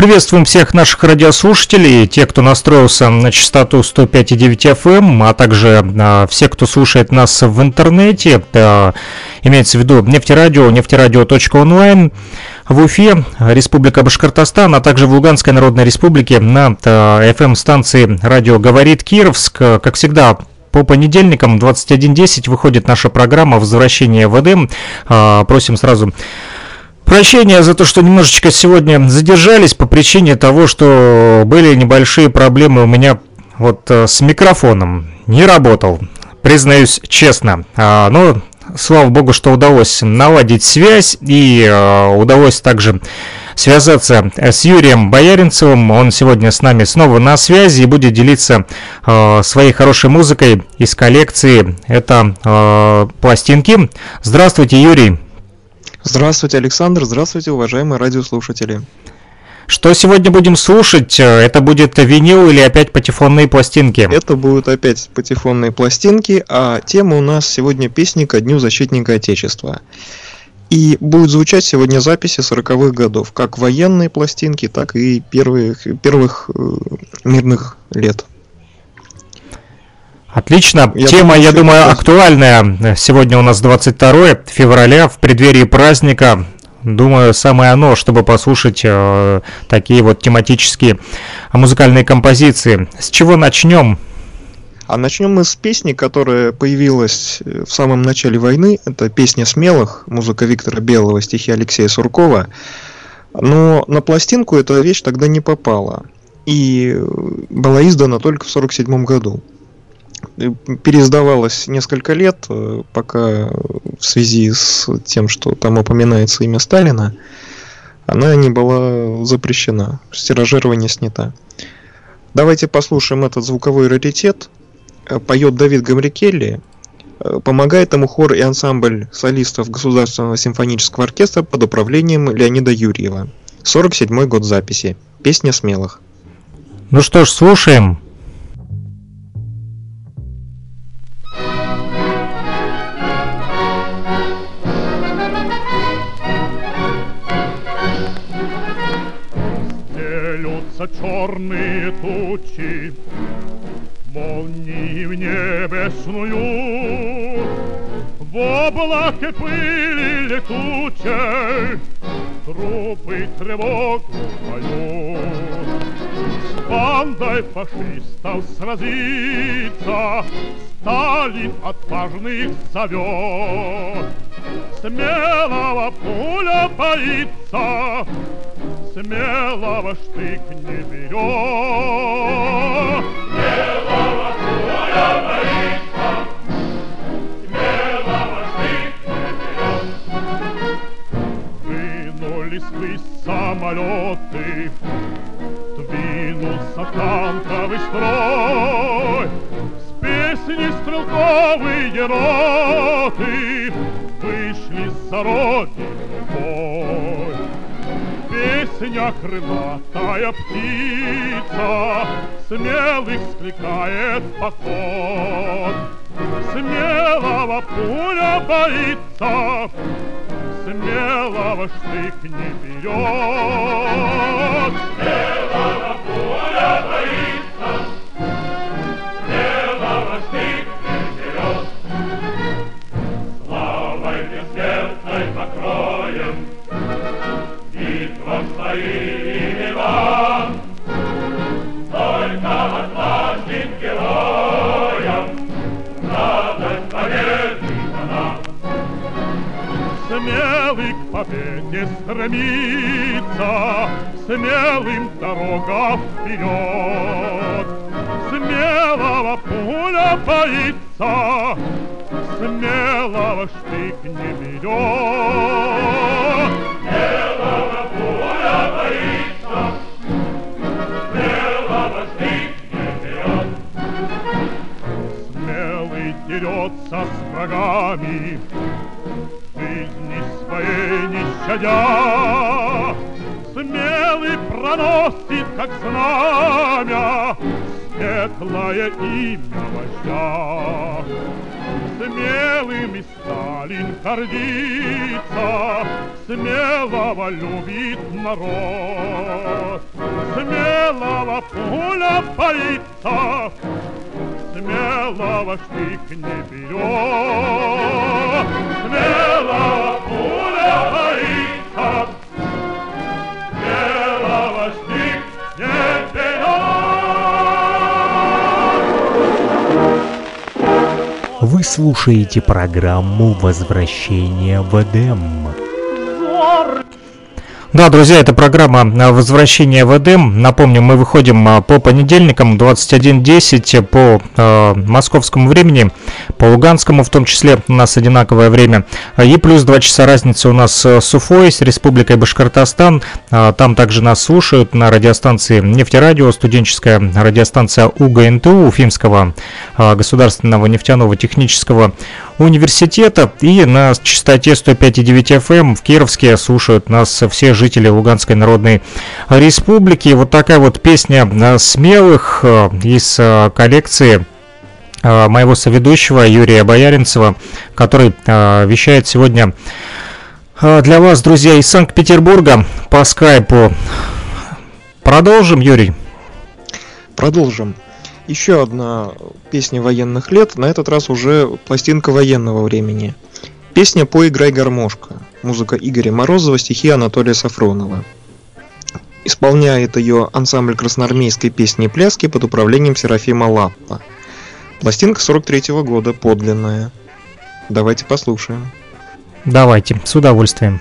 Приветствуем всех наших радиослушателей, те, кто настроился на частоту 105,9 FM, а также а, все, кто слушает нас в интернете, а, имеется в виду нефтерадио, нефтерадио.онлайн, в Уфе, Республика Башкортостан, а также в Луганской Народной Республике на FM-станции «Радио говорит Кировск». Как всегда, по понедельникам 21.10 выходит наша программа «Возвращение в Эдем». Просим сразу Прощения за то, что немножечко сегодня задержались по причине того, что были небольшие проблемы у меня вот э, с микрофоном. Не работал, признаюсь честно. А, но слава богу, что удалось наладить связь и э, удалось также связаться с Юрием Бояринцевым. Он сегодня с нами снова на связи и будет делиться э, своей хорошей музыкой из коллекции. Это э, пластинки. Здравствуйте, Юрий. Здравствуйте, Александр. Здравствуйте, уважаемые радиослушатели. Что сегодня будем слушать? Это будет винил или опять патефонные пластинки? Это будут опять патефонные пластинки, а тема у нас сегодня песни ко Дню Защитника Отечества. И будут звучать сегодня записи 40-х годов, как военные пластинки, так и первых, первых э, мирных лет. Отлично. Я Тема, я думаю, актуальная. Сегодня у нас 22 февраля, в преддверии праздника. Думаю, самое оно, чтобы послушать э, такие вот тематические музыкальные композиции. С чего начнем? А начнем мы с песни, которая появилась э, в самом начале войны. Это песня «Смелых», музыка Виктора Белого, стихи Алексея Суркова. Но на пластинку эта вещь тогда не попала. И была издана только в 1947 году переиздавалась несколько лет, э, пока в связи с тем, что там упоминается имя Сталина, она не была запрещена, стиражирование снята. Давайте послушаем этот звуковой раритет. Э, поет Давид Гамрикелли, э, помогает ему хор и ансамбль солистов Государственного симфонического оркестра под управлением Леонида Юрьева. 47 год записи. Песня смелых. Ну что ж, слушаем. В небесную, в облаке пыли летучей трупы тревог поют. С бандой фашистов сразиться Сталин отважных зовет. Смелого пуля боится, смелого штык не берет. Ввысь самолеты. Двинулся танковый строй, с песни стрелковые роты вышли за родину бой. Песня крылатая птица смелых скликает поход. Смелого пуля боится, смелого штык не берет. Смелого пуля боится, смелого штык не берет. Славой бессмертной покроем Смелый к победе стремится, Смелым дорога вперед. Смелого пуля боится, Смелого штык не берет. Смелого дерется с врагами, жизни своей не щадя. Смелый проносит, как знамя, светлое имя вождя. Смелым и Сталин гордится, Смелого любит народ. Смелого пуля боится, Смелого штык не берет. Смелого пуля боится, Вы слушаете программу «Возвращение в Эдем». Да, друзья, это программа а, «Возвращение в Эдем». Напомню, мы выходим а, по понедельникам 21.10 по э, московскому времени, по луганскому в том числе у нас одинаковое время. И плюс 2 часа разницы у нас э, с Уфой, с Республикой Башкортостан. Там также нас слушают на радиостанции «Нефтерадио», студенческая радиостанция УГНТУ, Уфимского государственного нефтяного технического университета. И на частоте 105,9 FM в Кировске слушают нас все жители Луганской Народной Республики. Вот такая вот песня а, смелых а, из а, коллекции моего соведущего Юрия Бояринцева, который вещает сегодня для вас, друзья, из Санкт-Петербурга по скайпу. Продолжим, Юрий? Продолжим. Еще одна песня военных лет, на этот раз уже пластинка военного времени. Песня «Поиграй гармошка». Музыка Игоря Морозова, стихи Анатолия Сафронова. Исполняет ее ансамбль красноармейской песни пляски под управлением Серафима Лаппа. Пластинка 43 года, подлинная. Давайте послушаем. Давайте, с удовольствием.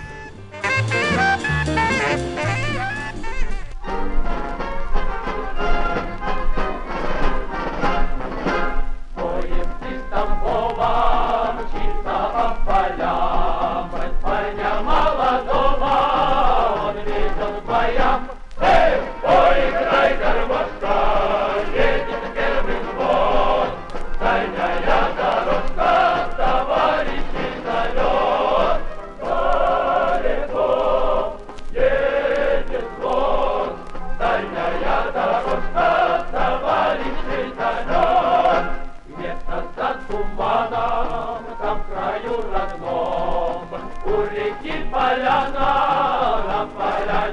para nada, para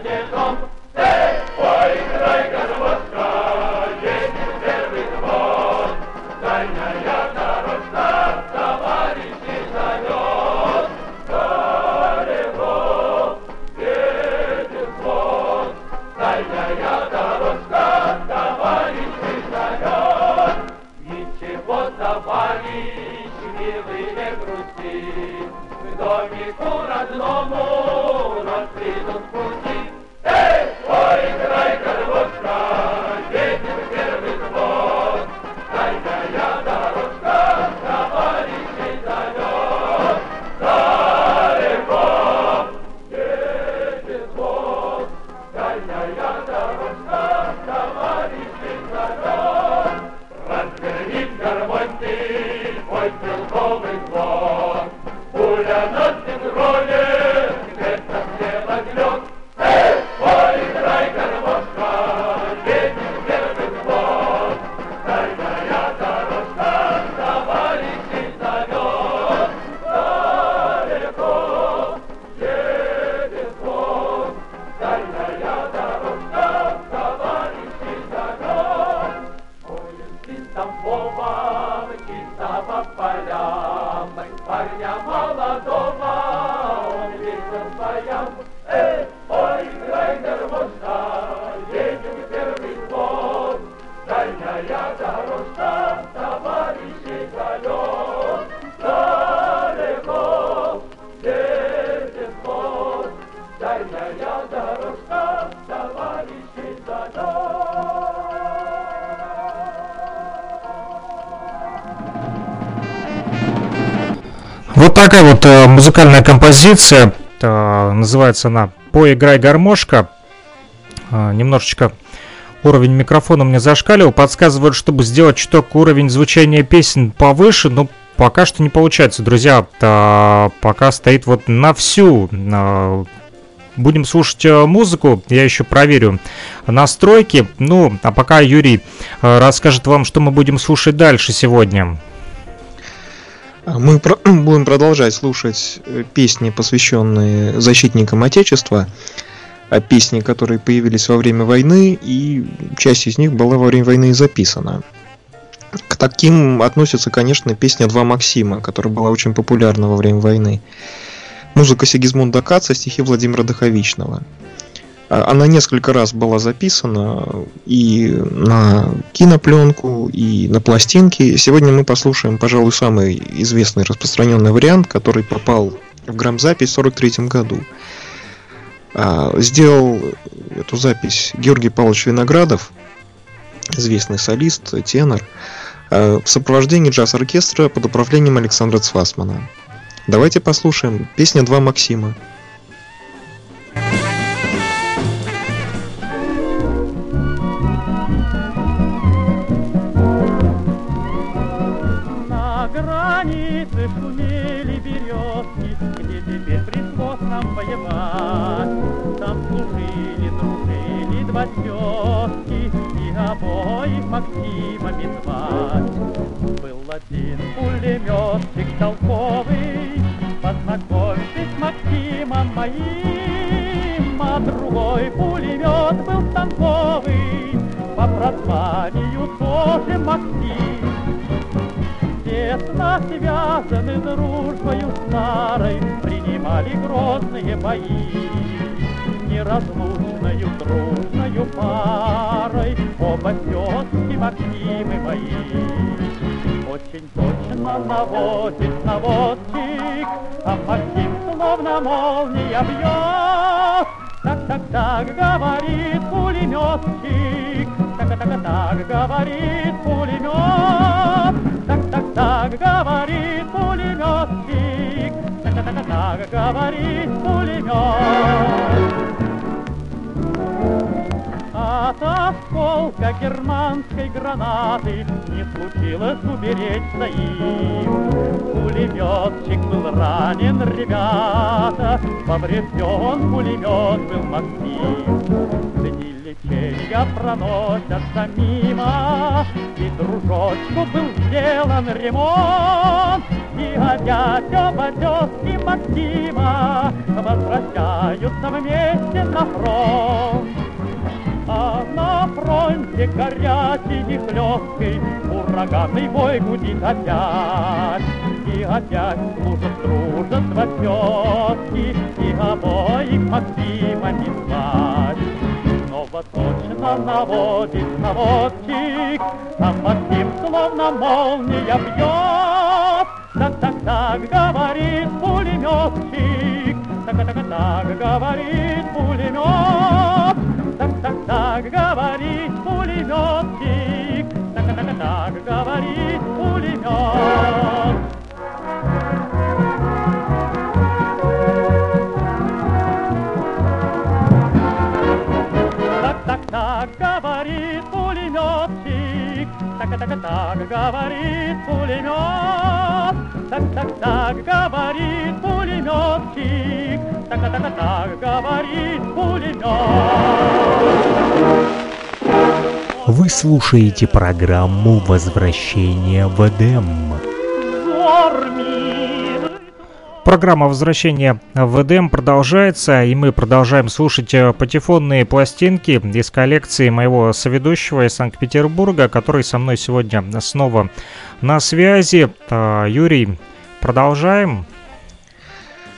Вот такая вот э, музыкальная композиция. Э, называется она «Поиграй гармошка». Э, немножечко уровень микрофона мне зашкаливал. Подсказывают, чтобы сделать чуток уровень звучания песен повыше. Но пока что не получается, друзья. Пока стоит вот на всю. Будем слушать музыку. Я еще проверю настройки. Ну, а пока Юрий расскажет вам, что мы будем слушать дальше сегодня. А Мы про- будем продолжать слушать э, песни, посвященные защитникам Отечества, а песни, которые появились во время войны, и часть из них была во время войны записана. К таким относится, конечно, песня «Два Максима», которая была очень популярна во время войны. Музыка Сигизмунда Каца, стихи Владимира Даховичного. А, Она несколько раз была записана и на кинопленку, и на пластинки. Сегодня мы послушаем, пожалуй, самый известный распространенный вариант, который попал в грамзапись в 43 году. А, Сделал эту запись Георгий Павлович Виноградов, известный солист, тенор, а, в сопровождении джаз-оркестра под управлением Александра Цвасмана. Давайте послушаем песня «Два Максима». Пулеметчик толковый, познакомьтесь с Максимом моим, а другой пулемет был станковый, по прозванию тоже Максим тесно связаны дружбою старой, принимали грозные бои. Неразлучною дружною парой оба тезки Максимы мои. Очень точно наводит наводчик, а Максим словно молния бьет. Так, так, так, говорит пулеметчик, так, так, так, так, говорит пулемет. Так, так, так, говорит пулеметчик, так, так, так, так, говорит пулемет. От осколка германской гранаты Не случилось уберечься им. Пулеметчик был ранен, ребята, Поврежден пулемет был Максим. Дни лечения проносятся мимо, И дружочку был сделан ремонт, И опять оба тезки Максима Возвращаются вместе на фронт. А на фронте горячий и хлесткий Ураганный бой гудит опять. И опять служат дружество тетки И обоих Максимами звать. Снова точно наводит наводчик, А Максим словно молния бьет. Так, так, так, говорит пулеметчик, Так, так, так, говорит пулемет. Так, так, так, говорит пулеметчик, Так, так, так, говорит пулемет. Так, так, так, говорит пулеметчик, так, так, так, говорит пулемет. Так, так, так, говорит пулеметчик, так, Так-так-так говорит пулемет. Вы слушаете программу «Возвращение в Эдем». Программа возвращения в Эдем продолжается, и мы продолжаем слушать э, патефонные пластинки из коллекции моего соведущего из Санкт-Петербурга, который со мной сегодня снова на связи. Э, Юрий, продолжаем.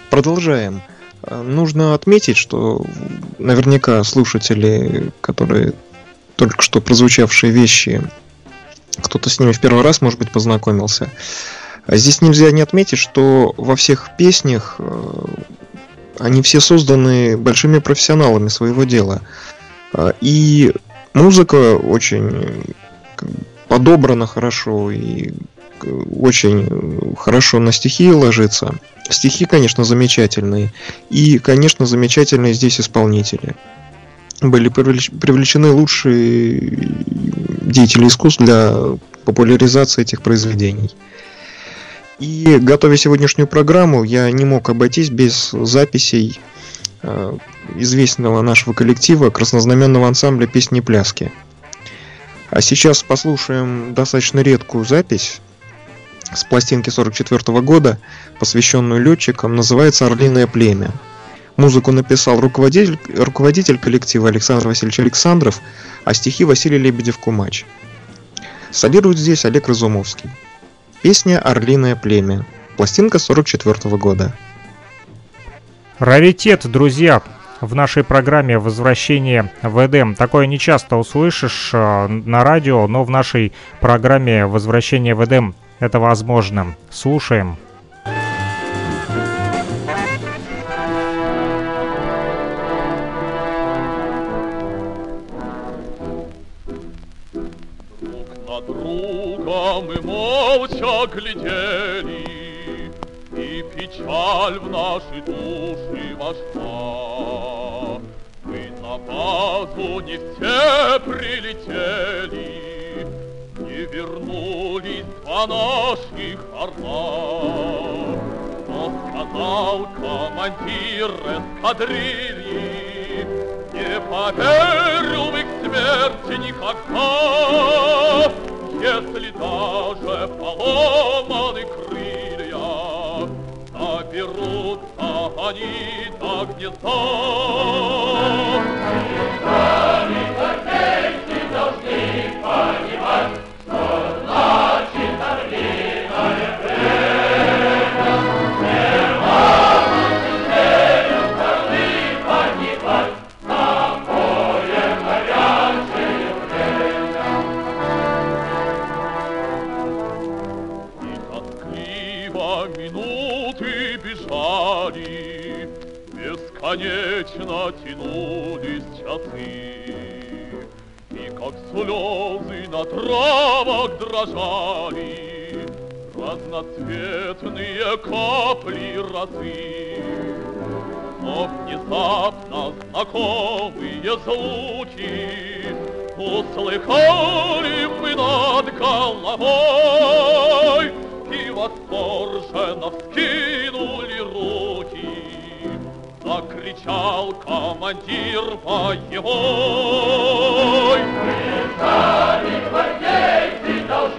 Продолжаем. Э, Нужно отметить, что наверняка слушатели, которые только что прозвучавшие вещи, кто-то с ними в первый раз, может быть, познакомился. А Здесь нельзя не отметить, что во всех песнях э, они все созданы большими профессионалами своего дела. А, И музыка очень подобрана хорошо и очень хорошо на стихи ложится. Стихи, конечно, замечательные. И, конечно, замечательные здесь исполнители. Были привлеч- привлечены лучшие деятели искусств для популяризации этих произведений. И готовя сегодняшнюю программу, я не мог обойтись без записей э, известного нашего коллектива краснознаменного ансамбля песни пляски. А сейчас послушаем достаточно редкую запись с пластинки 44 года, посвященную летчикам, называется «Орлиное племя». Музыку написал руководитель, руководитель коллектива Александр Васильевич Александров, а стихи Василий Лебедев-Кумач. Солирует здесь Олег Разумовский. Песня «Орлиное племя». Пластинка 44 года. Раритет, друзья, в нашей программе «Возвращение в Эдем». Такое не часто услышишь э, на радио, но в нашей программе «Возвращение в Эдем» это возможно. Слушаем. Мы молча глядели, И печаль в наши души вошла. Мы на базу не все прилетели, Не вернулись два наших орла. Но сказал командир эскадрильи, не поверю в их смерти никогда, Если даже поломаны крылья, Доберутся они до гнезда. И Бесконечно тянулись часы. И как слезы на травах дрожали Разноцветные капли росы. Но внезапно знакомые звуки Услыхали мы над головой И восторженно вскинули руки Закричал командир боевой. Оказалось,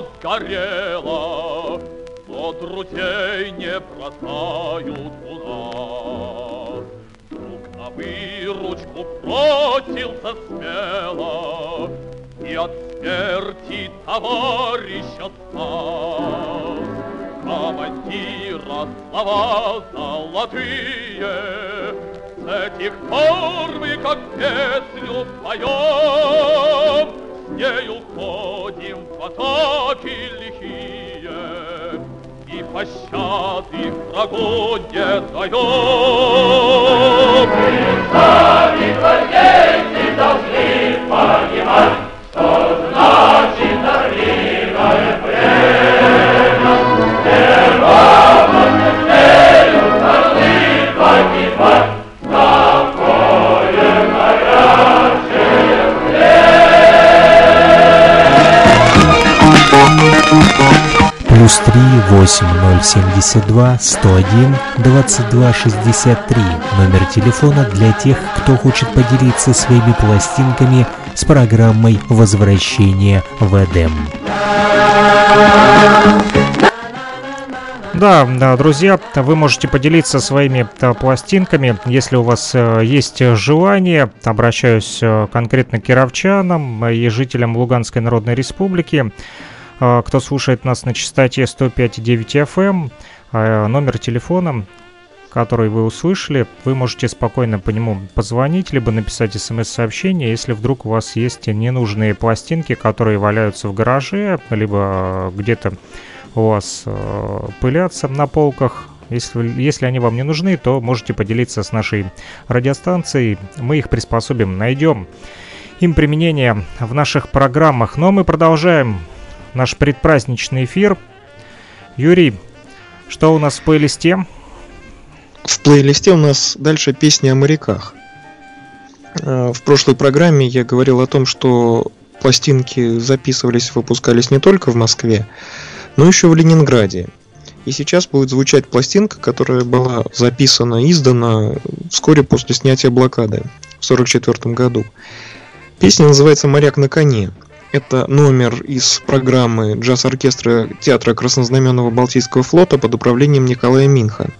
машина сгорела, Но друзей не бросают у. Друг на выручку бросился смело И от смерти товарища спас. Командира слова золотые С тех пор мы как песню поем нею ходим в атаки лихие И пощады врагу не даем должны понимать, что значит орлиное Плюс 3 8072 101 22 63. Номер телефона для тех, кто хочет поделиться своими пластинками с программой «Возвращение в Эдем». Да, да, друзья, вы можете поделиться своими пластинками, если у вас э, есть желание. Обращаюсь э, конкретно к кировчанам и жителям Луганской Народной Республики. Э, кто слушает нас на частоте 105,9 FM, э, номер телефона который вы услышали, вы можете спокойно по нему позвонить, либо написать смс-сообщение, если вдруг у вас есть ненужные пластинки, которые валяются в гараже, либо где-то у вас пылятся на полках. Если, если они вам не нужны, то можете поделиться с нашей радиостанцией. Мы их приспособим, найдем им применение в наших программах. Но мы продолжаем наш предпраздничный эфир. Юрий, что у нас в плейлисте? В плейлисте у нас дальше песни о моряках. Э, в прошлой программе я говорил о том, что пластинки записывались, выпускались не только в Москве, но еще в Ленинграде. И сейчас будет звучать пластинка, которая была записана, издана вскоре после снятия блокады в 1944 году. Песня называется «Моряк на коне». Это номер из программы джаз-оркестра Театра Краснознаменного Балтийского флота под управлением Николая Минха.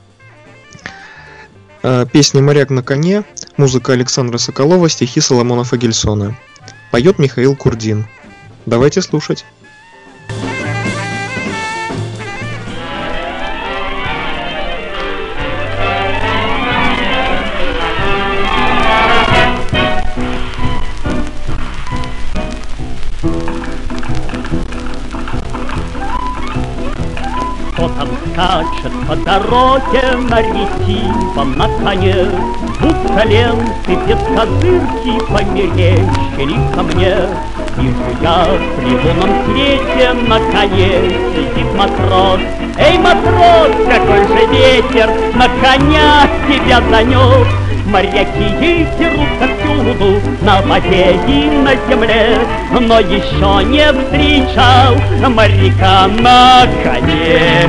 Э, песня «Моряк на коне», музыка Александра Соколова, стихи Соломона Фагельсона. Поет Михаил Курдин. Давайте слушать. Скачет по дороге на ретивом на коне. Будто ленты без козырки померещили ко мне. Вижу я при лунном свете на коне сидит матрос. Эй, матрос, какой же ветер на коня тебя занес. Моряки дерутся всюду, на воде и на земле, Но еще не встречал моряка на коне.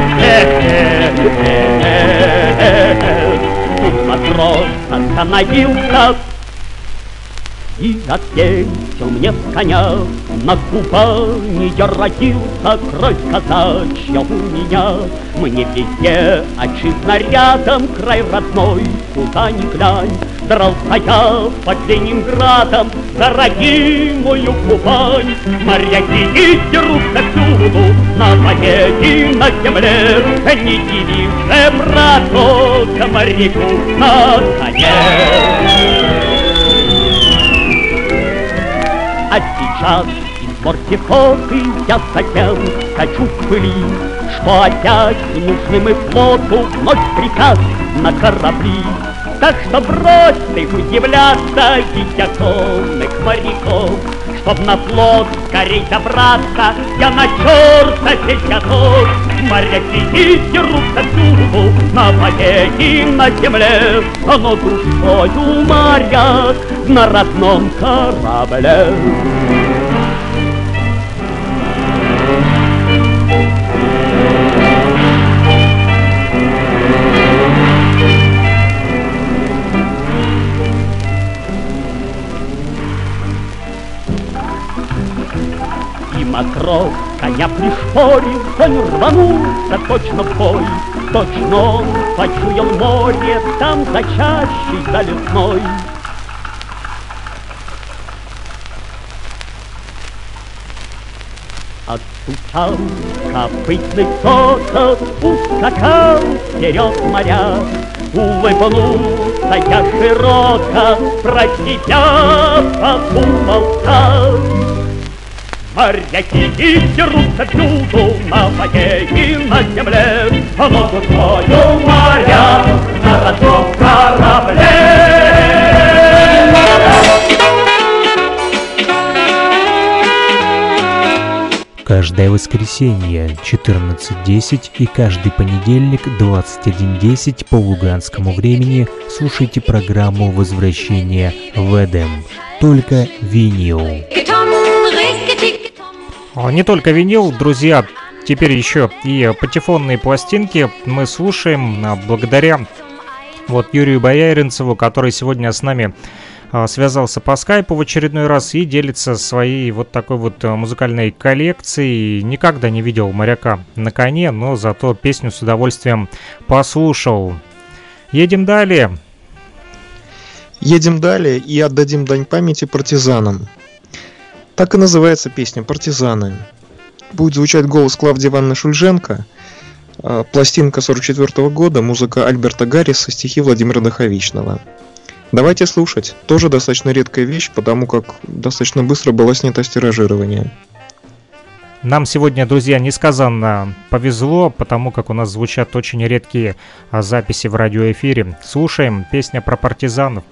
Тут матрос остановился и ответил мне с коня. На Кубани я родился, кровь казачья у меня. Мне везде отчизна рядом, край родной Куда ни глянь, дрался я под Ленинградом За родимую Кубань. Моряки и дерутся всюду На воде и на земле. Не дивись же, браток, моряку на коне сейчас из морпехоты я затем хочу в пыли, Что опять нужны мы флоту вновь приказ на корабли. Так что брось ты удивляться, видя тонных моряков, Чтоб на флот скорей добраться, я на черта здесь готов. Моряки и дерутся всюду, на воде и на земле, Но душою моряк на родном корабле. Матрос коня пришпорил, конь рванулся точно в бой. Точно он почуял море, там за чащей за лесной. Отстучал копытный сокол, ускакал вперед моря. Улыбнулся я широко, про себя подумал так. Моряки и дерутся всюду, на воде и на земле, А могут свою моря на родном корабле. Каждое воскресенье 14.10 и каждый понедельник 21.10 по луганскому времени слушайте программу «Возвращение в Эдем». Только винил. А, Не только винил, друзья, теперь еще и патефонные пластинки мы слушаем а, благодаря вот Юрию Бояринцеву, который сегодня с нами а, связался по скайпу в очередной раз и делится своей вот такой вот музыкальной коллекцией. Никогда не видел моряка на коне, но зато песню с удовольствием послушал. Едем далее. Едем далее и отдадим дань памяти партизанам. Так и называется песня «Партизаны». Будет звучать голос Клавдии Ивановны Шульженко, а, пластинка 44 года, музыка Альберта Гарриса, стихи Владимира Даховичного. Давайте слушать. Тоже достаточно редкая вещь, потому как достаточно быстро было снято стиражирование. Нам сегодня, друзья, несказанно повезло, потому как у нас звучат очень редкие а, записи в радиоэфире. Слушаем песня про партизанов.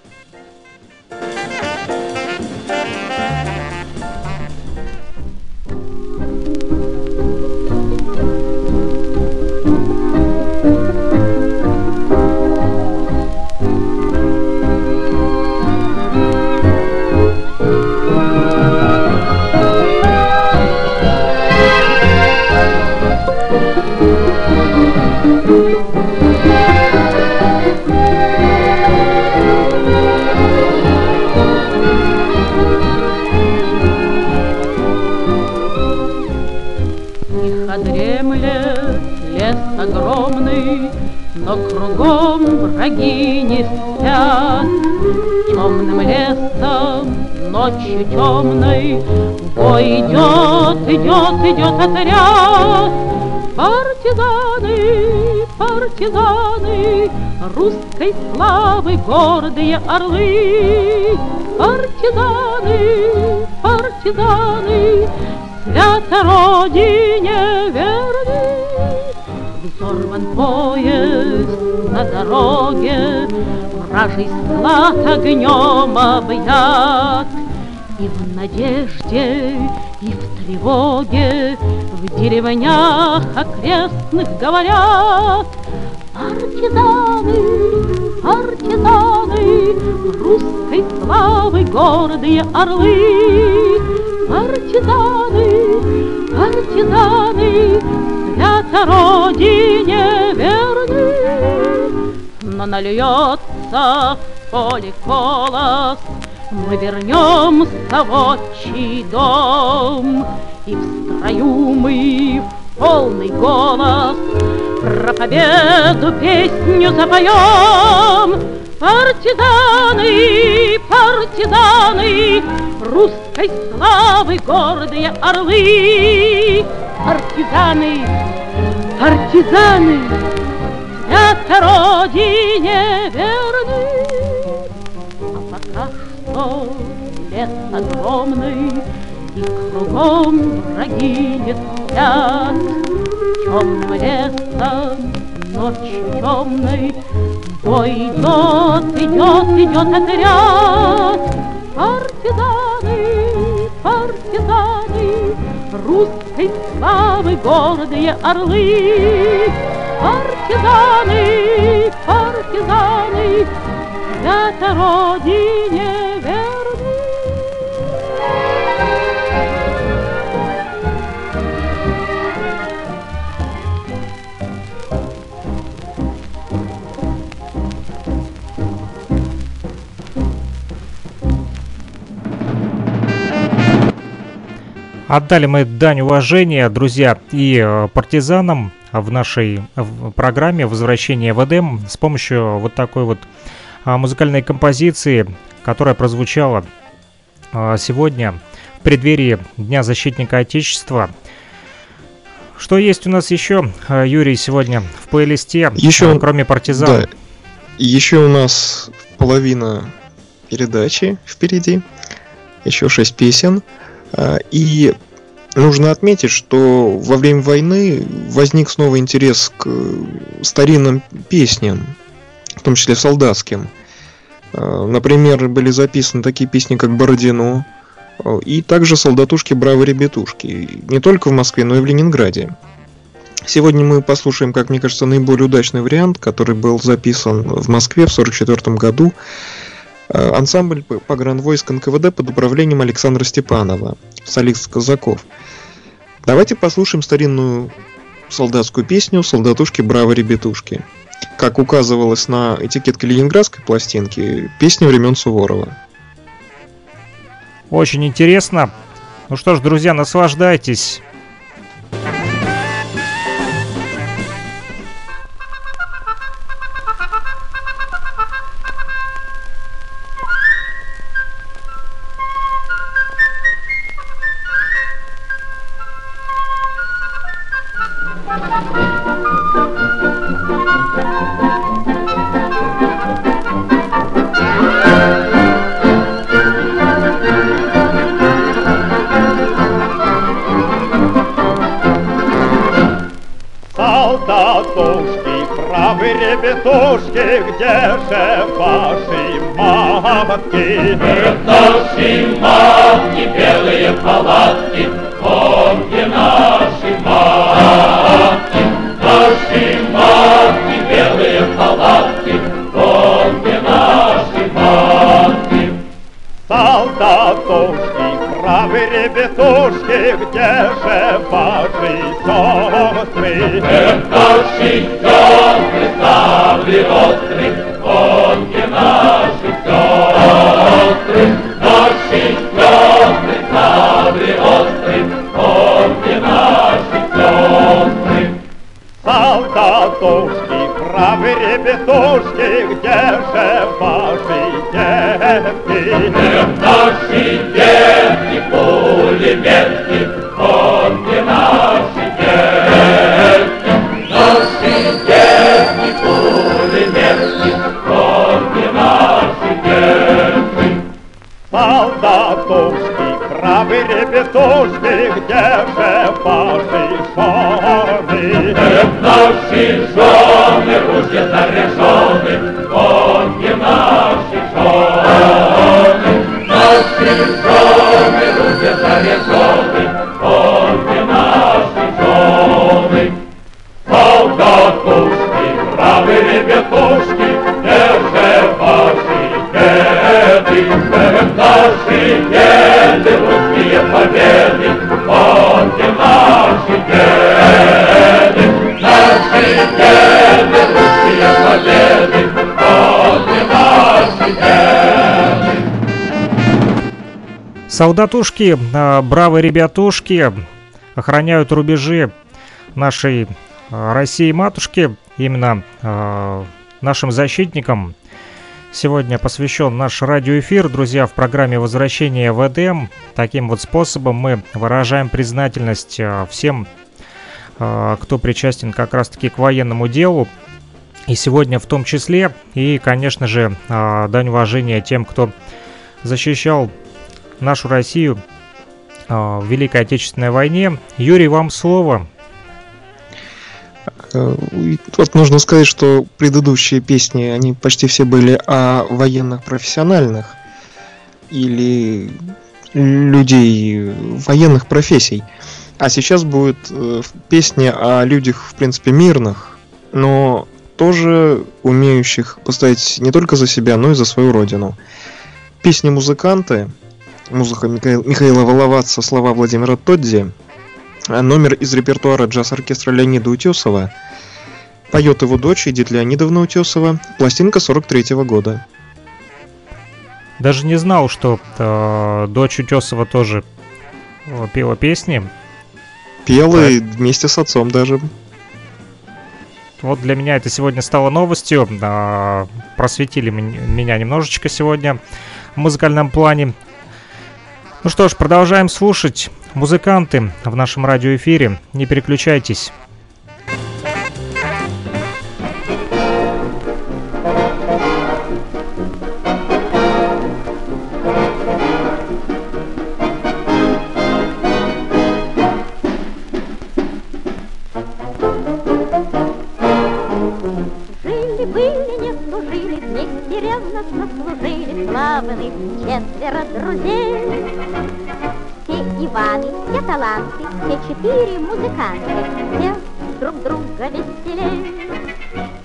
Враги не спят. Темным лесом, ночью темной, бой идет, идет, идет отряд. Партизаны, партизаны, русской славы гордые орлы. Партизаны, партизаны, свято родине верны. Взорван поезд, на дороге Вражий склад огнем объят И в надежде, и в тревоге В деревнях окрестных говорят Партизаны, партизаны, Русской славы гордые орлы. Партизаны, партизаны, Свято родине верны но нальется в поле колос, Мы вернемся в отчий дом, И в строю мы в полный голос. Про победу песню запоем. Партизаны, партизаны, Русской славы гордые орлы. Партизаны, партизаны, это родине верны. А пока что лес огромный, И кругом враги не спят. Темным лесом, ночью темной, Бой идет, идет, идет отряд. Партизаны, партизаны, Русской славы гордые орлы. Партизаны, партизаны, свято родине верны. Отдали мы дань уважения, друзья, и э, партизанам, в нашей программе «Возвращение в Эдем» с помощью вот такой вот а, музыкальной композиции, которая прозвучала а, сегодня в преддверии Дня защитника Отечества. Что есть у нас еще, а, Юрий, сегодня в плейлисте, еще, кроме партизан? Да, еще у нас половина передачи впереди, еще шесть песен. И Нужно отметить, что во время войны возник снова интерес к старинным песням, в том числе солдатским. А, например, были записаны такие песни, как «Бородино», и также «Солдатушки, бравые ребятушки», не только в Москве, но и в Ленинграде. Сегодня мы послушаем, как мне кажется, наиболее удачный вариант, который был записан в Москве в 1944 году. А, ансамбль погранвойск НКВД под управлением Александра Степанова, солист Казаков. Давайте послушаем старинную солдатскую песню «Солдатушки, браво, ребятушки». Как указывалось на этикетке ленинградской пластинки, песня времен Суворова. Очень интересно. Ну что ж, друзья, наслаждайтесь. Солдатушки, правы ребятушки, где же ваши детки? Наши детки, пулеметки, помни наши детки. Наши детки, пулеметки, помни наши детки. Солдатушки, правы ребятушки, где же ваши жены? Наши жены, ружья заряжены, помни наши жены. Наши жены, ружья заряжены, помни наши жены. Солдатушки, правы ребятушки, же ваши деды? Наши деды, русские победы, Солдатушки, а, бравые ребятушки охраняют рубежи нашей а, России-матушки, именно а, нашим защитникам. Сегодня посвящен наш радиоэфир, друзья, в программе «Возвращение в Эдем». Таким вот способом мы выражаем признательность всем, кто причастен как раз-таки к военному делу. И сегодня в том числе, и, конечно же, дань уважения тем, кто защищал нашу Россию а, в Великой Отечественной войне. Юрий, вам слово. Э, Вот нужно сказать, что предыдущие песни, они почти все были о военных профессиональных или людей военных профессий. А сейчас будет э, песня о людях, в принципе, мирных, но тоже умеющих постоять не только за себя, но и за свою родину. Песни музыканты, музыка Михаил- Михаила Воловатца, слова Владимира Тодди, а номер из репертуара джаз-оркестра Леонида Утесова. Поет его дочь Эдит Леонидовна Утесова. Пластинка 43 года. Даже не знал, что э, дочь Утесова тоже э, пела песни. Пела и вместе с отцом даже. Вот для меня это сегодня стало новостью. а, Просветили меня немножечко сегодня в музыкальном плане. Ну что ж, продолжаем слушать. Музыканты в нашем радиоэфире. Не переключайтесь. Жили-были, не служили, вместе ревностно служили славных четверо друзей. Иваны, все таланты, все четыре музыканты, все друг друга веселей.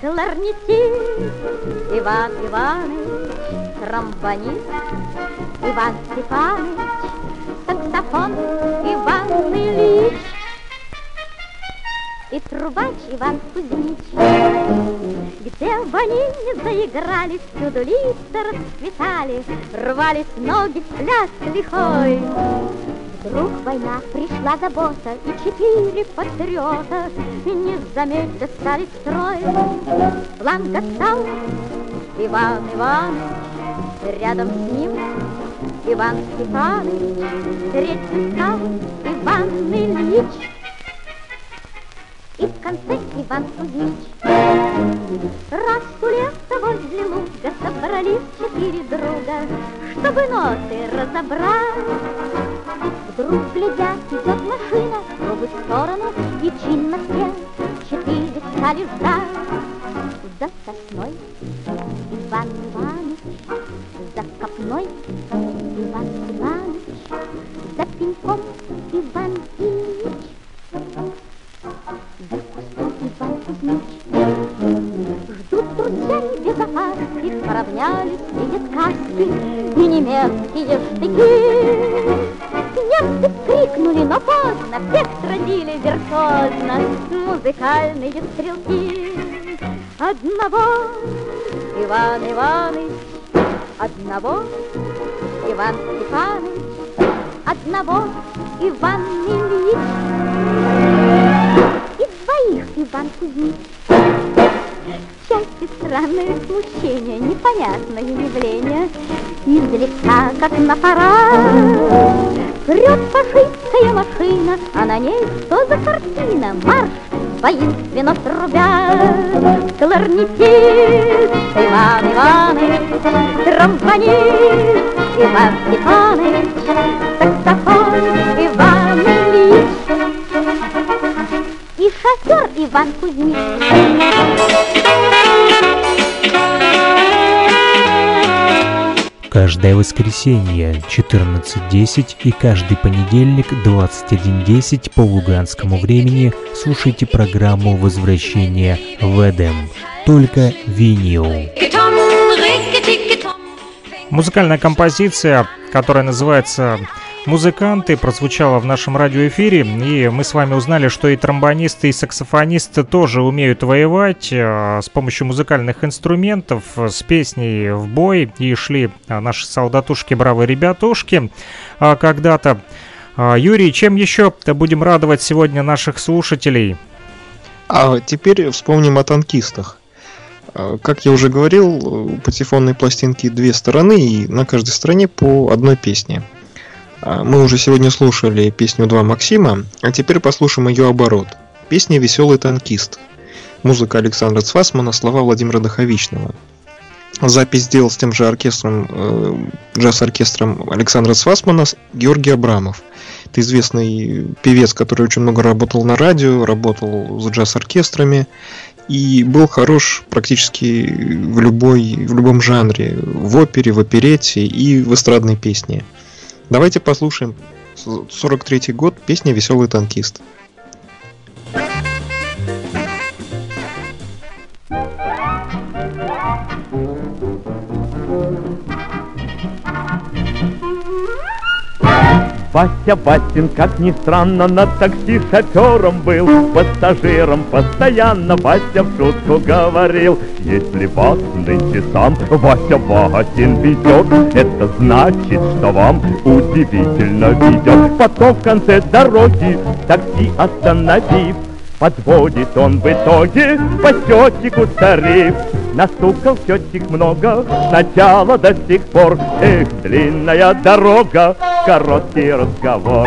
Кларнетист Иван Иванович, тромбонист Иван Степанович, саксофон Иван Ильич, и трубач Иван Кузьмич. Где бы они ни заиграли, всюду лица расцветали, рвались ноги в пляс лихой. Вдруг война пришла забота, и четыре патриота не заметя стали строй. Фланга стал Иван Иванович, рядом с ним Иван Степанович, третий стал Иван Ильич. И в конце Иван Кузьмич. Раз у леса возле луга собрались четыре друга, чтобы ноты разобрать. Вдруг, глядя, идет машина в другую сторону, и чинно все четыре стали ждать. За сосной Иван Иванович, за копной Иван Иванович, за пеньком Иван Ильич, за кустом Иван Кузьмич. Ждут друзья без опаски, поравнялись, видят каски и немецкие штыки. Немцы крикнули, но поздно, всех сразили виртуозно музыкальные стрелки. Одного Иван Иваныч, одного Иван Степаныч, одного Иван Ильич. Из двоих Иван Кузьмич. Счастье странное смущение, непонятное явление. Издалека, как на парад, Прет фашистская машина, а на ней что за картина? Марш воинственно трубят Кларнетист Иван Иванович, Тромбонист Иван Степанович, Саксофон шофер Иван Кузьмич. Каждое воскресенье 14.10 и каждый понедельник 21.10 по луганскому времени слушайте программу «Возвращение в Эдем». Только винил. Музыкальная композиция, которая называется «Музыканты», прозвучала в нашем радиоэфире, и мы с вами узнали, что и тромбонисты, и саксофонисты тоже умеют воевать э, с помощью музыкальных инструментов, с песней в бой, и шли э, наши солдатушки, бравые ребятушки э, когда-то. Юрий, чем еще будем радовать сегодня наших слушателей? А теперь вспомним о танкистах. Как я уже говорил, у патефонной пластинки две стороны, и на каждой стороне по одной песне. А, Мы уже сегодня слушали песню «Два Максима», а теперь послушаем ее оборот. Песня «Веселый танкист». Музыка Александра Цвасмана, слова Владимира Доховичного. Запись сделал с тем же оркестром, э, джаз-оркестром Александра Цвасмана Георгий Абрамов. Это известный певец, который очень много работал на радио, работал с джаз-оркестрами и был хорош практически в, любой, в любом жанре, в опере, в оперете и в эстрадной песне. Давайте послушаем 43 год, песня «Веселый танкист». Вася Васин, как ни странно, на такси шофером был, пассажиром постоянно Вася в шутку говорил, если вас нынче сам Вася Васин везет, это значит, что вам удивительно везет. Потом в конце дороги такси остановив, Подводит он в итоге по счетчику тариф. Настукал счетчик много, сначала до сих пор. Эх, длинная дорога, короткий разговор.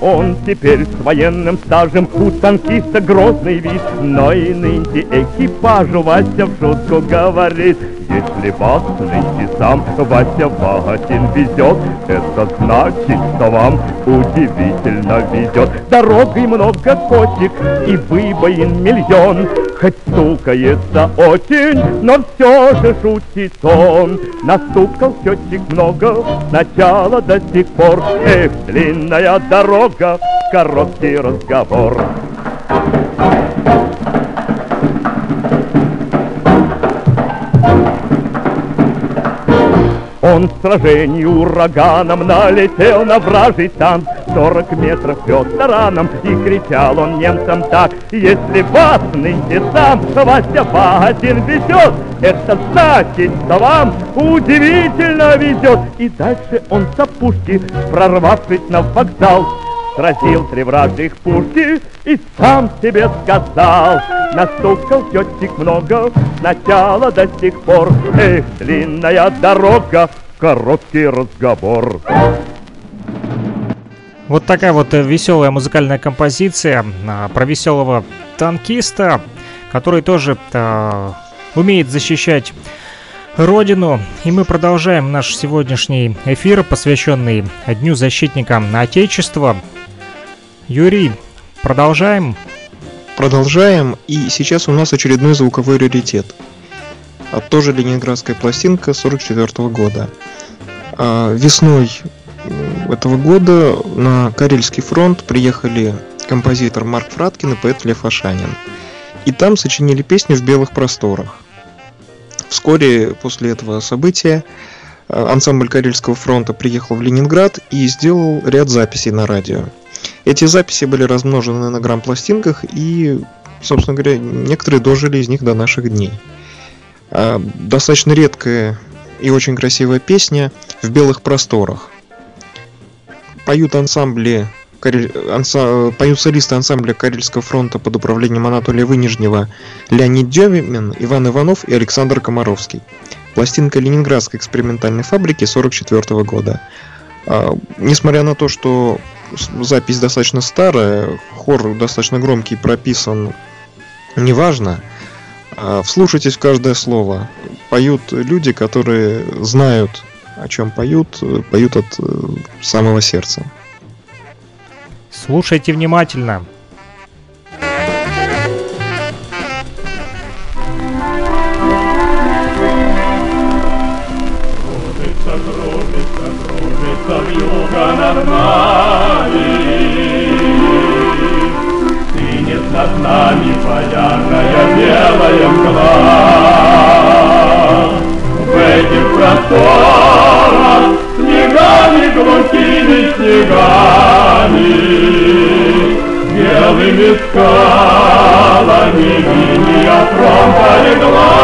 Он теперь с военным стажем У танкиста грозный вид Но и нынче экипажу Вася в шутку говорит Если вас нынче сам Вася Васин везет Это значит, что вам удивительно везет Дорогой много кочек И выбоин миллион Хоть стукается очень, но все же шутит он. Настукал счетчик много, сначала до сих пор. Эх, длинная дорога, короткий разговор. Он в сражении ураганом налетел на вражий танк. Сорок метров вез тараном И кричал он немцам так Если вас нынче сам Вася Васин везет. Это значит, что вам удивительно везет И дальше он с опушки Прорвавшись на вокзал Сразил три вражьих пушки и сам себе сказал Настукал тетик много, сначала до сих пор Эх, длинная дорога, короткий разговор Вот такая вот э, веселая музыкальная композиция а, про веселого танкиста, который тоже а, умеет защищать Родину. И мы продолжаем наш сегодняшний эфир, посвященный Дню защитника Отечества. Юрий, продолжаем. Продолжаем, и сейчас у нас очередной звуковой раритет. А тоже ленинградская пластинка 44 года. А весной этого года на Карельский фронт приехали композитор Марк Фраткин и поэт Лев Ашанин. И там сочинили песню «В белых просторах». Вскоре после этого события ансамбль Карельского фронта приехал в Ленинград и сделал ряд записей на радио. Эти записи были размножены на грамм-пластинках и, собственно говоря, некоторые дожили из них до наших дней. А, достаточно редкая и очень красивая песня «В белых просторах». Поют ансамбли анса... поют солисты ансамбля Карельского фронта под управлением Анатолия Вынижнего Леонид Демин, Иван Иванов и Александр Комаровский. Пластинка Ленинградской экспериментальной фабрики 1944 года. А, несмотря на то, что запись достаточно старая, хор достаточно громкий, прописан, неважно. А, вслушайтесь в каждое слово. Поют люди, которые знают, о чем поют, поют от э, самого сердца. Слушайте внимательно. Вьюга над нами. Синет над нами полярная белая мгла. В этих просторах снегами глухими снегами Белыми скалами линия фронта легла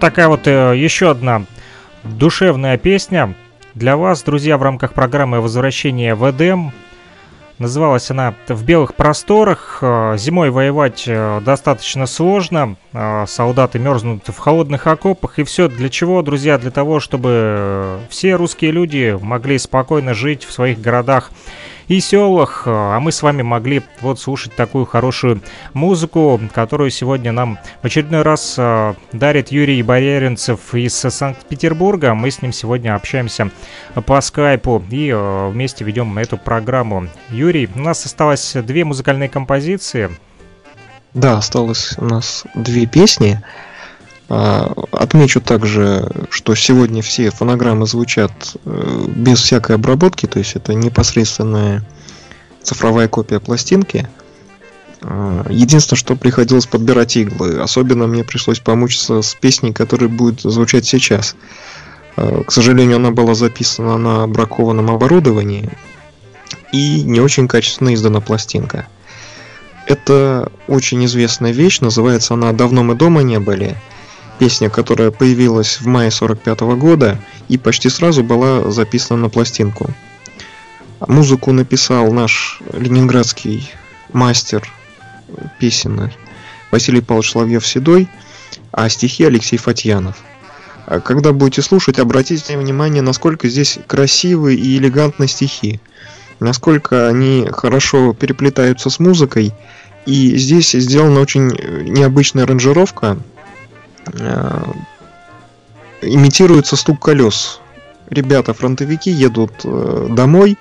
такая вот э, еще одна душевная песня для вас, друзья, в рамках программы «Возвращение в Эдем». Называлась она «В белых просторах». Э, зимой воевать э, достаточно сложно. Э, солдаты мерзнут в холодных окопах. И все для чего, друзья? Для того, чтобы все русские люди могли спокойно жить в своих городах и селах, а мы с вами могли вот слушать такую хорошую музыку, которую сегодня нам в очередной раз э, дарит Юрий Бояринцев из Санкт-Петербурга. Мы с ним сегодня общаемся по скайпу и э, вместе ведем эту программу. Юрий, у нас осталось две музыкальные композиции. Да, осталось у нас две песни. А, отмечу также, что сегодня все фонограммы звучат э, без всякой обработки, то есть это непосредственная цифровая копия пластинки. А, единственное, что приходилось подбирать иглы. Особенно мне пришлось помучиться с песней, которая будет звучать сейчас. А, к сожалению, она была записана на бракованном оборудовании и не очень качественно издана пластинка. Это очень известная вещь, называется она «Давно мы дома не были» песня, которая появилась в мае 45 года и почти сразу была записана на пластинку. Музыку написал наш ленинградский мастер песенный Василий Павлович Соловьев-Седой, а стихи Алексей Фатьянов. А когда будете слушать, обратите внимание, насколько здесь красивые и элегантные стихи, насколько они хорошо переплетаются с музыкой, и здесь сделана очень необычная аранжировка, имитируется стук колес. Ребята, фронтовики едут э, домой,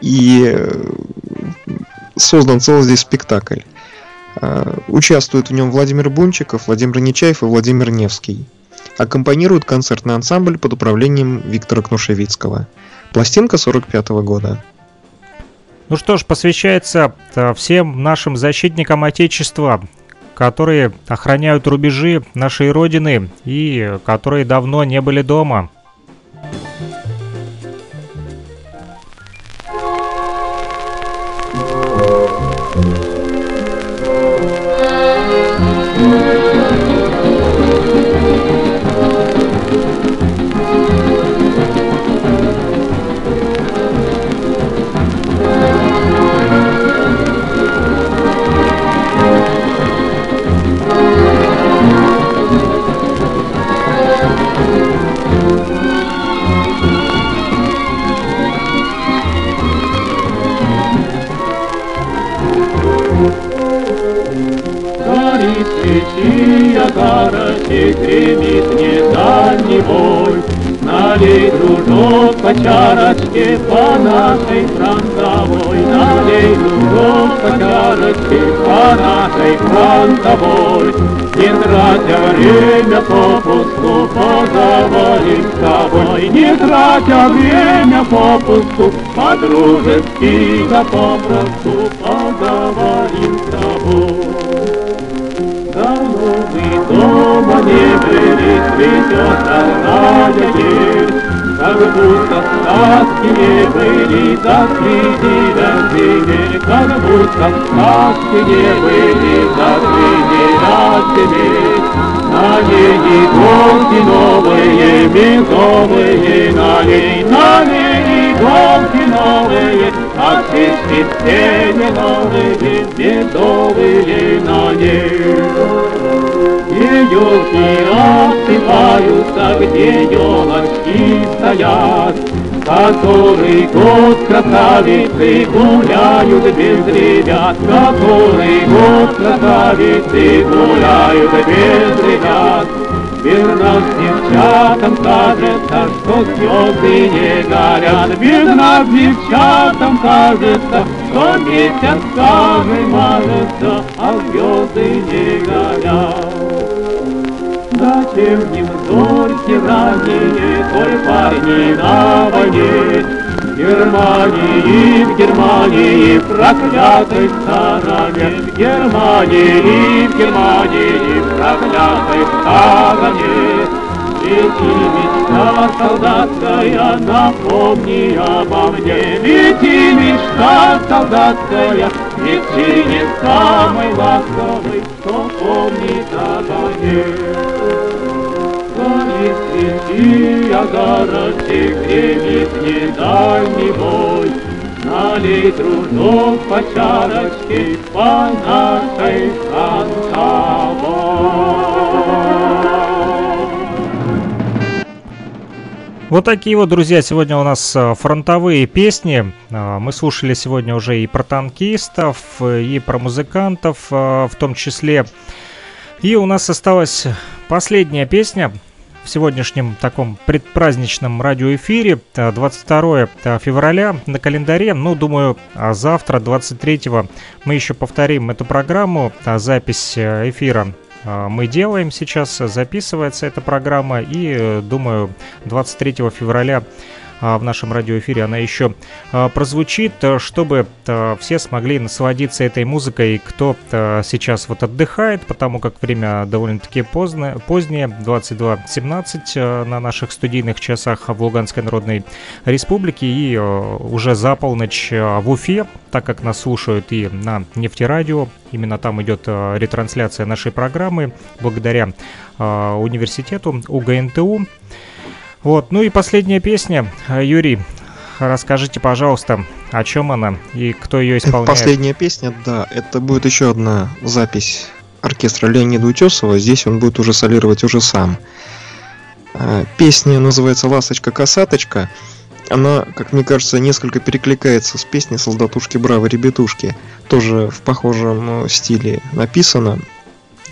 и э, создан целый здесь спектакль. Участвуют в нем Владимир Бунчиков, Владимир Нечаев и Владимир Невский. Аккомпанирует концертный ансамбль под управлением Виктора Кнушевицкого. Пластинка 45 -го года. Ну что ж, посвящается всем нашим защитникам Отечества, которые охраняют рубежи нашей Родины и которые давно не были дома. И гремит недальний бой. Налей, дружок, по чарочке по нашей фронтовой, Налей, дружок, по чарочке по нашей фронтовой. Не тратя время попусту, поговорим с тобой, Не тратя время попусту, по-дружески да попросту не цветет родная дверь, Как будто сказки не были, закрыли дождей, Как будто сказки не были, закрыли дождей. На ней иголки новые, медовые, на ней, на ней иголки новые, А птички все не новые, медовые на ней елки осыпаются, где елочки стоят. Который год красавицы гуляют без ребят, Который год красавицы гуляют без ребят. Верно, девчатам кажется, что слезы не горят, Верно, девчатам кажется, что месяц самый мажется, А звезды не горят. Им зорьки ранние, Коль парни на войне? В Германии, в Германии, проклятой стороне, В Германии, в Германии, проклятой стороне. Лети, мечта солдатская, напомни обо мне. Лети, мечта солдатская, лети не самый ласковый, что помнит обо мне. И огородчик гремит недальний бой. Налей трудов по чарочке по нашей Вот такие вот, друзья, сегодня у нас э, фронтовые песни. Э, мы слушали сегодня уже и про танкистов, э, и про музыкантов в том числе. И у нас осталась последняя песня в сегодняшнем таком предпраздничном радиоэфире. 22 февраля на календаре. Ну, думаю, а завтра, 23 мы еще повторим эту программу. Запись эфира мы делаем сейчас, записывается эта программа, и, э, думаю, 23 февраля в нашем радиоэфире. Она еще а, прозвучит, э, чтобы э, все смогли насладиться этой музыкой, кто сейчас вот отдыхает, потому как время довольно-таки поздно, позднее, 22.17 на наших студийных часах в Луганской Народной Республике. И уже за полночь в Уфе, так как нас слушают и на нефтерадио, именно там идет ретрансляция нашей программы. Благодаря университету УГНТУ. Вот, ну и последняя песня. Э, Юрий, расскажите, пожалуйста, о чем она и кто ее исполняет? Последняя песня, да, это будет еще одна запись оркестра Леонида Утесова. Здесь он будет уже солировать уже сам. Э, песня называется «Ласточка-косаточка». Она, как мне кажется, несколько перекликается с песней «Солдатушки Браво, ребятушки». Тоже в похожем стиле написано.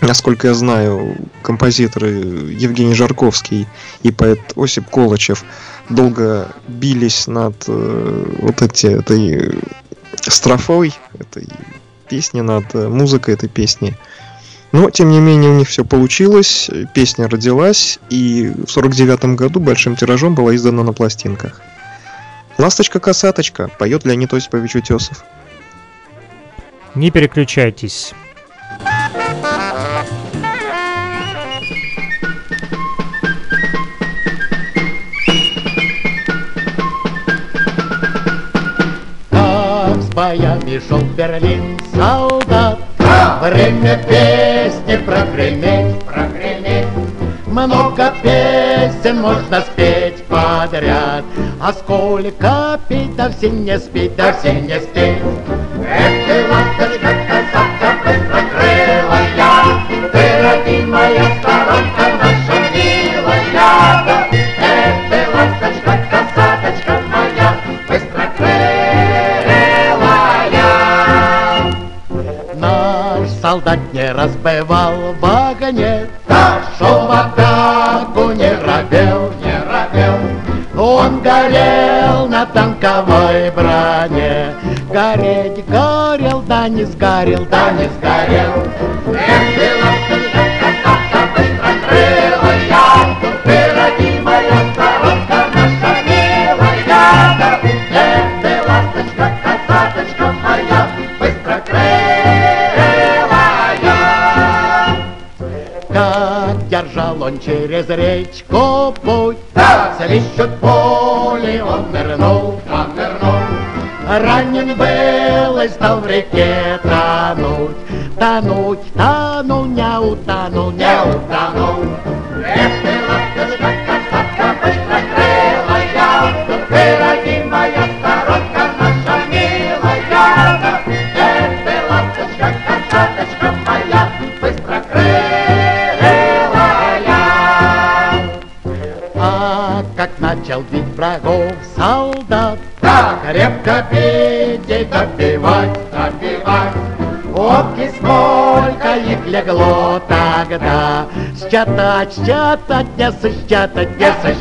Насколько я знаю, композиторы Евгений Жарковский и поэт Осип Колычев долго бились над э, вот эти, этой строфой, этой песни, над э, музыкой этой песни. Но, тем не менее, у них все получилось, песня родилась, и в 49 году большим тиражом была издана на пластинках. «Ласточка-косаточка» поет Леонид Осипович Утесов. Не переключайтесь. Боями шел в Берлин солдат. Время песни прогреметь, прогреметь. Много песен можно спеть подряд, А сколько петь, да все не спеть, да все не спеть. Эх ласточка, касатка, быстрокрылая, Ты, родимая сторонка солдат не разбивал вагонет, шел в атаку, не робел, не робел. Он горел на танковой броне, гореть горел, да не сгорел, да не сгорел. Эх, ласточка, касатка, быстро крылая, ты, родимая сторонка наша милая. Эх, он через речку путь. Да! Свищут пули, он нырнул, он нырнул. Ранен был и стал в реке тонуть. Тонуть, тонул, не утонул, не утонул. Эх допивать, допивать. Водки сколько их легло тогда, Считать, считать, не сосчитать, не сосчитать.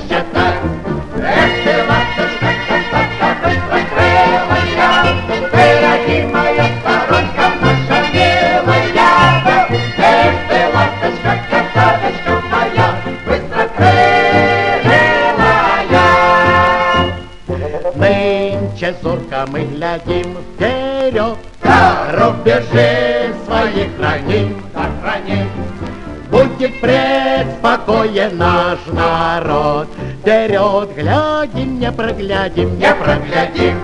Мы глядим вперед, да! рубежи своих храним, да храним. Будет преспокоен наш народ, Вперед глядим, не проглядим, не проглядим.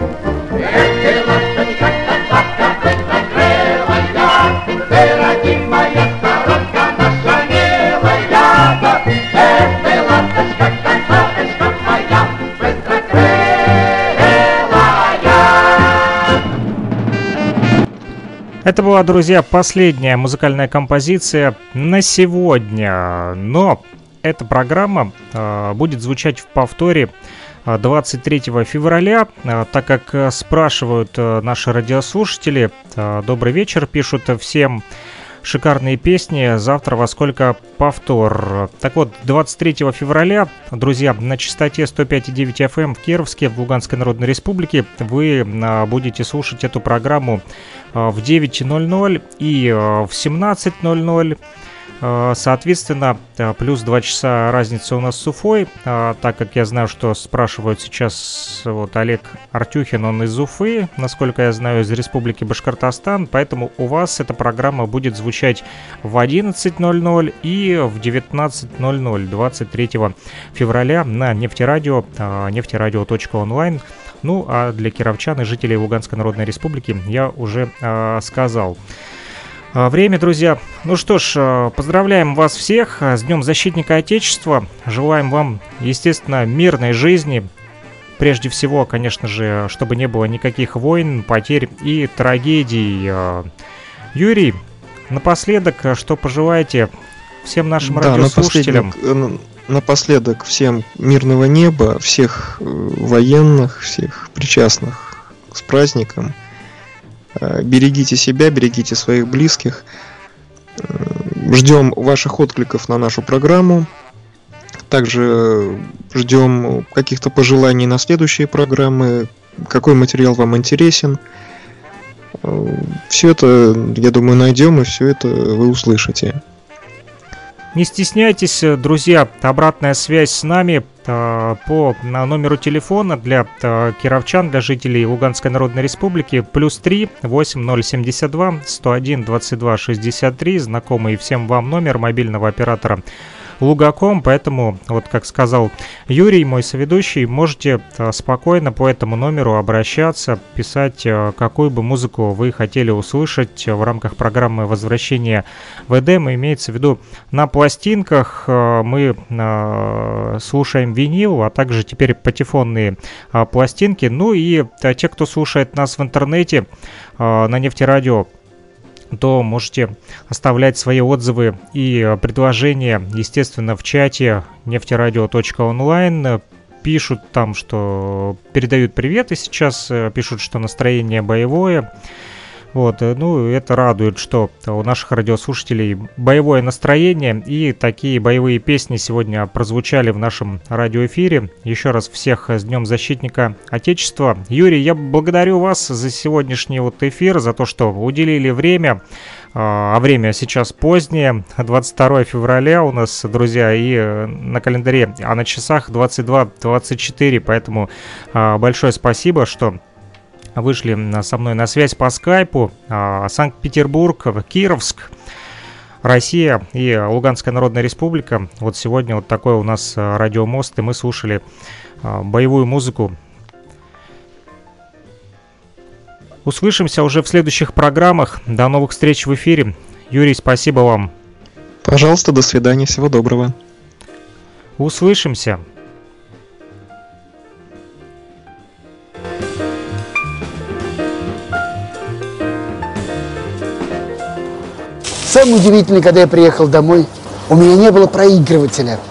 Это была, друзья, последняя музыкальная композиция на сегодня. Но эта программа э, будет звучать в повторе 23 февраля, так как спрашивают наши радиослушатели. Добрый вечер, пишут всем шикарные песни. Завтра во сколько повтор. Так вот, 23 февраля, друзья, на частоте 105,9 FM эм в Кировске, в Луганской Народной Республике, вы а, будете слушать эту программу а, в 9.00 и а, в 17.00 Э, соответственно, э, плюс 2 часа разница у нас с Уфой, э, так как я знаю, что спрашивают сейчас вот Олег Артюхин, он из Уфы, насколько я знаю, из Республики Башкортостан, поэтому у вас эта программа будет звучать в 11.00 и в 19.00 23 февраля на нефтерадио, нефтерадио.онлайн. Ну, а для кировчан и жителей Луганской Народной Республики я уже э, сказал. А, время, друзья. Ну что ж, а, поздравляем вас всех а, с Днем Защитника Отечества. Желаем вам, естественно, мирной жизни. Прежде всего, конечно же, чтобы не было никаких войн, потерь и трагедий. Юрий, напоследок, что пожелаете всем нашим да, радиослушателям? Напоследок, напоследок всем мирного неба, всех э, военных, всех причастных с праздником – берегите себя, берегите своих близких. Э, ждем ваших откликов на нашу программу. Также ждем каких-то пожеланий на следующие программы, какой материал вам интересен. Э, все это, я думаю, найдем, и все это вы услышите. Не стесняйтесь, друзья, обратная связь с нами э, по номеру телефона для э, кировчан, для жителей Луганской Народной Республики, плюс 3 8072 101 22 63, знакомый всем вам номер мобильного оператора Лугаком, поэтому, вот как сказал Юрий, мой соведущий, можете э, спокойно по этому номеру обращаться, писать, э, какую бы музыку вы хотели услышать в рамках программы возвращения в Эдем, имеется в виду на пластинках э, мы слушаем винил, а также теперь патефонные пластинки, ну и те, кто слушает нас в интернете на нефтерадио, то можете оставлять свои отзывы и э, предложения, естественно, в чате нефтерадио.онлайн. Пишут там, что передают привет, и сейчас э, пишут, что настроение боевое. Вот, э, ну, это радует, что у наших радиослушателей боевое настроение, и такие боевые песни сегодня прозвучали в нашем радиоэфире. Еще раз всех с Днем Защитника Отечества. Юрий, я благодарю вас за сегодняшний вот эфир, за то, что уделили время. А, а время сейчас позднее, 22 февраля у нас, друзья, и э, на календаре, а на часах 22-24, поэтому а, большое спасибо, что вышли со мной на связь по скайпу. А, Санкт-Петербург, Кировск, Россия и Луганская Народная Республика. Вот сегодня вот такой у нас а, радиомост, и мы слушали а, боевую музыку. Услышимся уже в следующих программах. До новых встреч в эфире. Юрий, спасибо вам. Пожалуйста, до свидания, всего доброго. Услышимся. Самое удивительное, когда я приехал домой, у меня не было проигрывателя –